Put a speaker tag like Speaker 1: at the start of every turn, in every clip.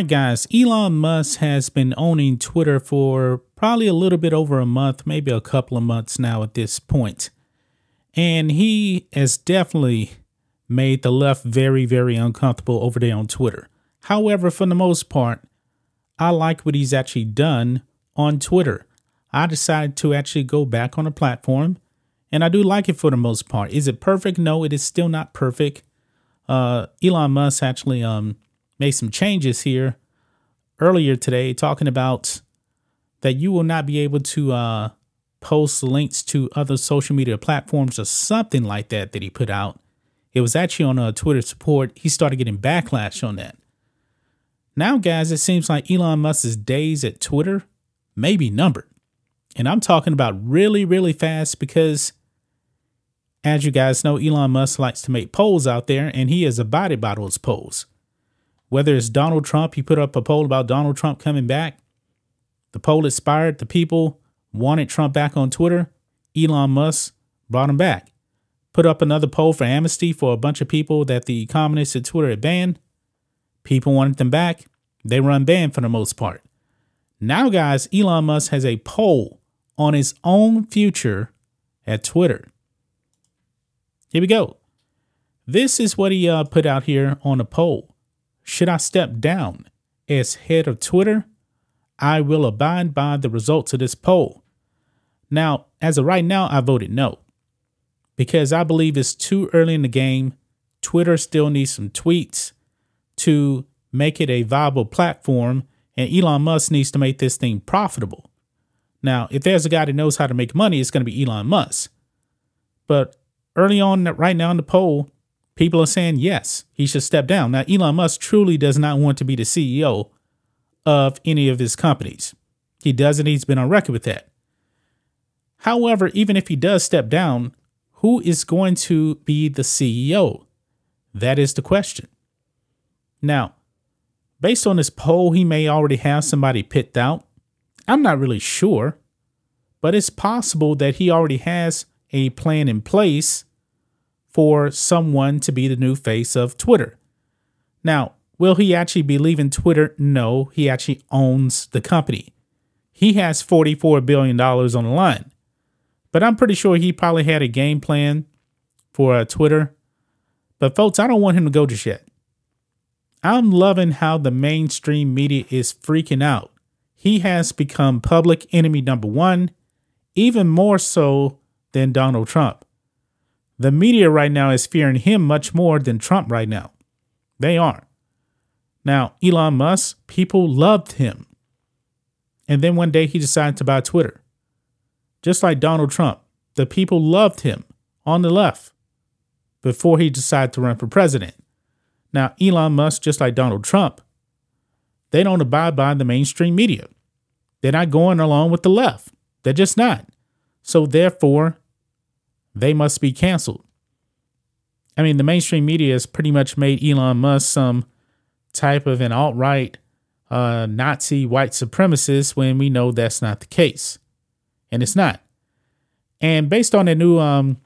Speaker 1: Right, guys. Elon Musk has been owning Twitter for probably a little bit over a month, maybe a couple of months now at this point. And he has definitely made the left very, very uncomfortable over there on Twitter. However, for the most part, I like what he's actually done on Twitter. I decided to actually go back on the platform, and I do like it for the most part. Is it perfect? No, it is still not perfect. Uh, Elon Musk actually um, made some changes here earlier today, talking about that you will not be able to uh, post links to other social media platforms or something like that that he put out. It was actually on Twitter support. He started getting backlash on that. Now, guys, it seems like Elon Musk's days at Twitter may be numbered. And I'm talking about really, really fast because, as you guys know, Elon Musk likes to make polls out there and he has abided by those polls. Whether it's Donald Trump, he put up a poll about Donald Trump coming back. The poll expired. The people wanted Trump back on Twitter. Elon Musk brought him back. Put up another poll for amnesty for a bunch of people that the communists at Twitter had banned. People wanted them back. They were unbanned for the most part. Now, guys, Elon Musk has a poll on his own future at Twitter. Here we go. This is what he uh, put out here on a poll. Should I step down as head of Twitter? I will abide by the results of this poll. Now, as of right now, I voted no because I believe it's too early in the game. Twitter still needs some tweets to make it a viable platform, and Elon Musk needs to make this thing profitable. Now, if there's a guy that knows how to make money, it's going to be Elon Musk. But early on, right now in the poll, People are saying yes, he should step down. Now, Elon Musk truly does not want to be the CEO of any of his companies. He doesn't, he's been on record with that. However, even if he does step down, who is going to be the CEO? That is the question. Now, based on this poll, he may already have somebody picked out. I'm not really sure, but it's possible that he already has a plan in place for someone to be the new face of Twitter. Now, will he actually be leaving Twitter? No, he actually owns the company. He has $44 billion on the line. But I'm pretty sure he probably had a game plan for uh, Twitter. But folks, I don't want him to go just yet. I'm loving how the mainstream media is freaking out. He has become public enemy number one, even more so than Donald Trump. The media right now is fearing him much more than Trump right now. They are. Now, Elon Musk, people loved him. And then one day he decided to buy Twitter. Just like Donald Trump, the people loved him on the left before he decided to run for president. Now, Elon Musk, just like Donald Trump, they don't abide by the mainstream media. They're not going along with the left. They're just not. So, therefore, they must be canceled. I mean, the mainstream media has pretty much made Elon Musk some type of an alt right uh, Nazi white supremacist when we know that's not the case. And it's not. And based on the new um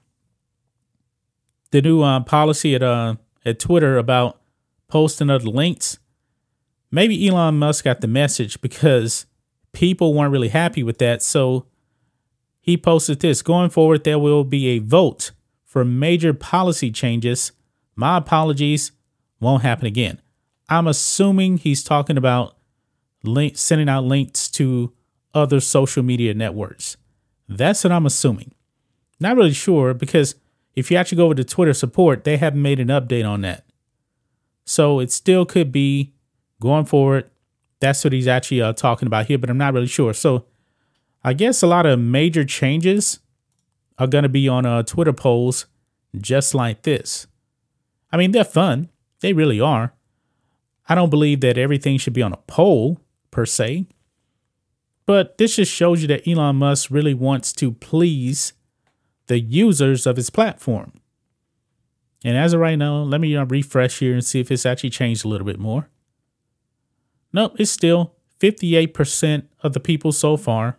Speaker 1: the new uh, policy at uh at Twitter about posting other links, maybe Elon Musk got the message because people weren't really happy with that. So he posted this Going forward, there will be a vote for major policy changes. My apologies, won't happen again. I'm assuming he's talking about link, sending out links to other social media networks. That's what I'm assuming. Not really sure because if you actually go over to Twitter support, they haven't made an update on that. So it still could be going forward. That's what he's actually uh, talking about here, but I'm not really sure. So I guess a lot of major changes are going to be on uh, Twitter polls just like this. I mean, they're fun. They really are. I don't believe that everything should be on a poll per se. But this just shows you that Elon Musk really wants to please the users of his platform. And as of right now, let me uh, refresh here and see if it's actually changed a little bit more. Nope, it's still 58% of the people so far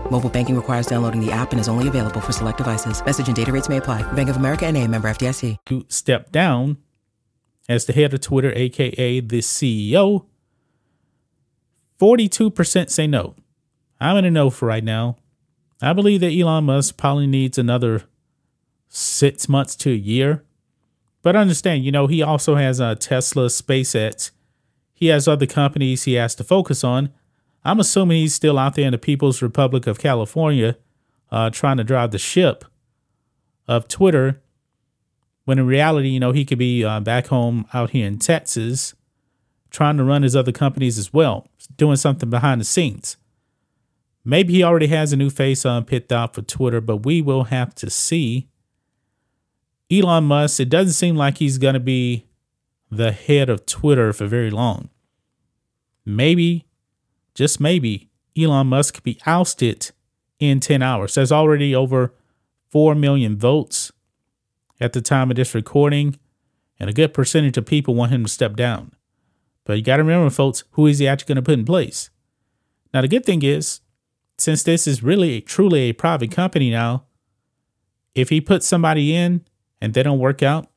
Speaker 2: Mobile banking requires downloading the app and is only available for select devices. Message and data rates may apply. Bank of America and a member FDIC.
Speaker 1: Step down as the head of Twitter, aka the CEO. 42% say no. I'm in a no for right now. I believe that Elon Musk probably needs another six months to a year. But understand, you know, he also has a Tesla, SpaceX. He has other companies he has to focus on. I'm assuming he's still out there in the People's Republic of California uh, trying to drive the ship of Twitter. When in reality, you know, he could be uh, back home out here in Texas trying to run his other companies as well, doing something behind the scenes. Maybe he already has a new face on picked out for Twitter, but we will have to see. Elon Musk, it doesn't seem like he's going to be the head of Twitter for very long. Maybe, just maybe, Elon Musk could be ousted in 10 hours. There's already over 4 million votes at the time of this recording, and a good percentage of people want him to step down. But you got to remember, folks, who is he actually going to put in place? Now, the good thing is, since this is really truly a private company now, if he puts somebody in and they don't work out,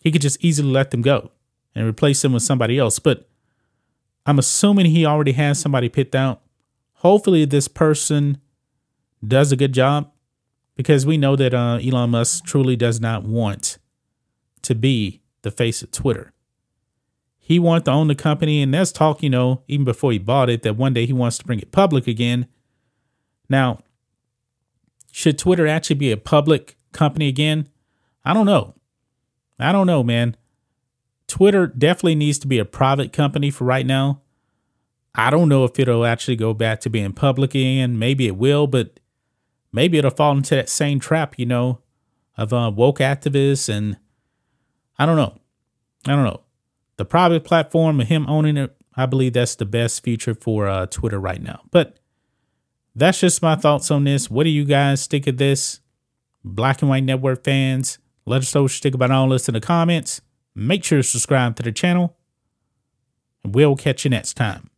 Speaker 1: he could just easily let them go and replace them with somebody else. But I'm assuming he already has somebody picked out. Hopefully, this person does a good job because we know that uh, Elon Musk truly does not want to be the face of Twitter. He wanted to own the company, and there's talk, you know, even before he bought it, that one day he wants to bring it public again. Now, should Twitter actually be a public company again? I don't know. I don't know, man. Twitter definitely needs to be a private company for right now. I don't know if it'll actually go back to being public again. Maybe it will, but maybe it'll fall into that same trap, you know, of uh, woke activists. And I don't know. I don't know the private platform and him owning it, I believe that's the best future for uh, Twitter right now. But that's just my thoughts on this. What do you guys think of this? Black and White Network fans, let us know what you think about all this in the comments. Make sure to subscribe to the channel, and we'll catch you next time.